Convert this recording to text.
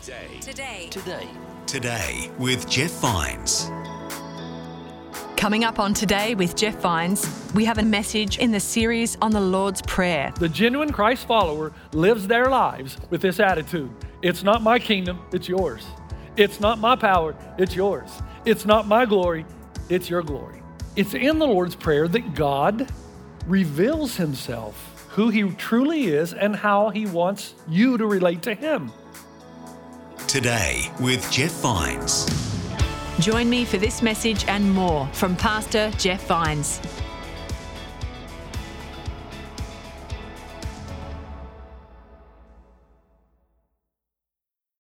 Today. Today. Today. Today with Jeff Vines. Coming up on Today with Jeff Vines, we have a message in the series on the Lord's Prayer. The genuine Christ follower lives their lives with this attitude It's not my kingdom, it's yours. It's not my power, it's yours. It's not my glory, it's your glory. It's in the Lord's Prayer that God reveals himself, who he truly is, and how he wants you to relate to him. Today with Jeff Vines. Join me for this message and more from Pastor Jeff Vines.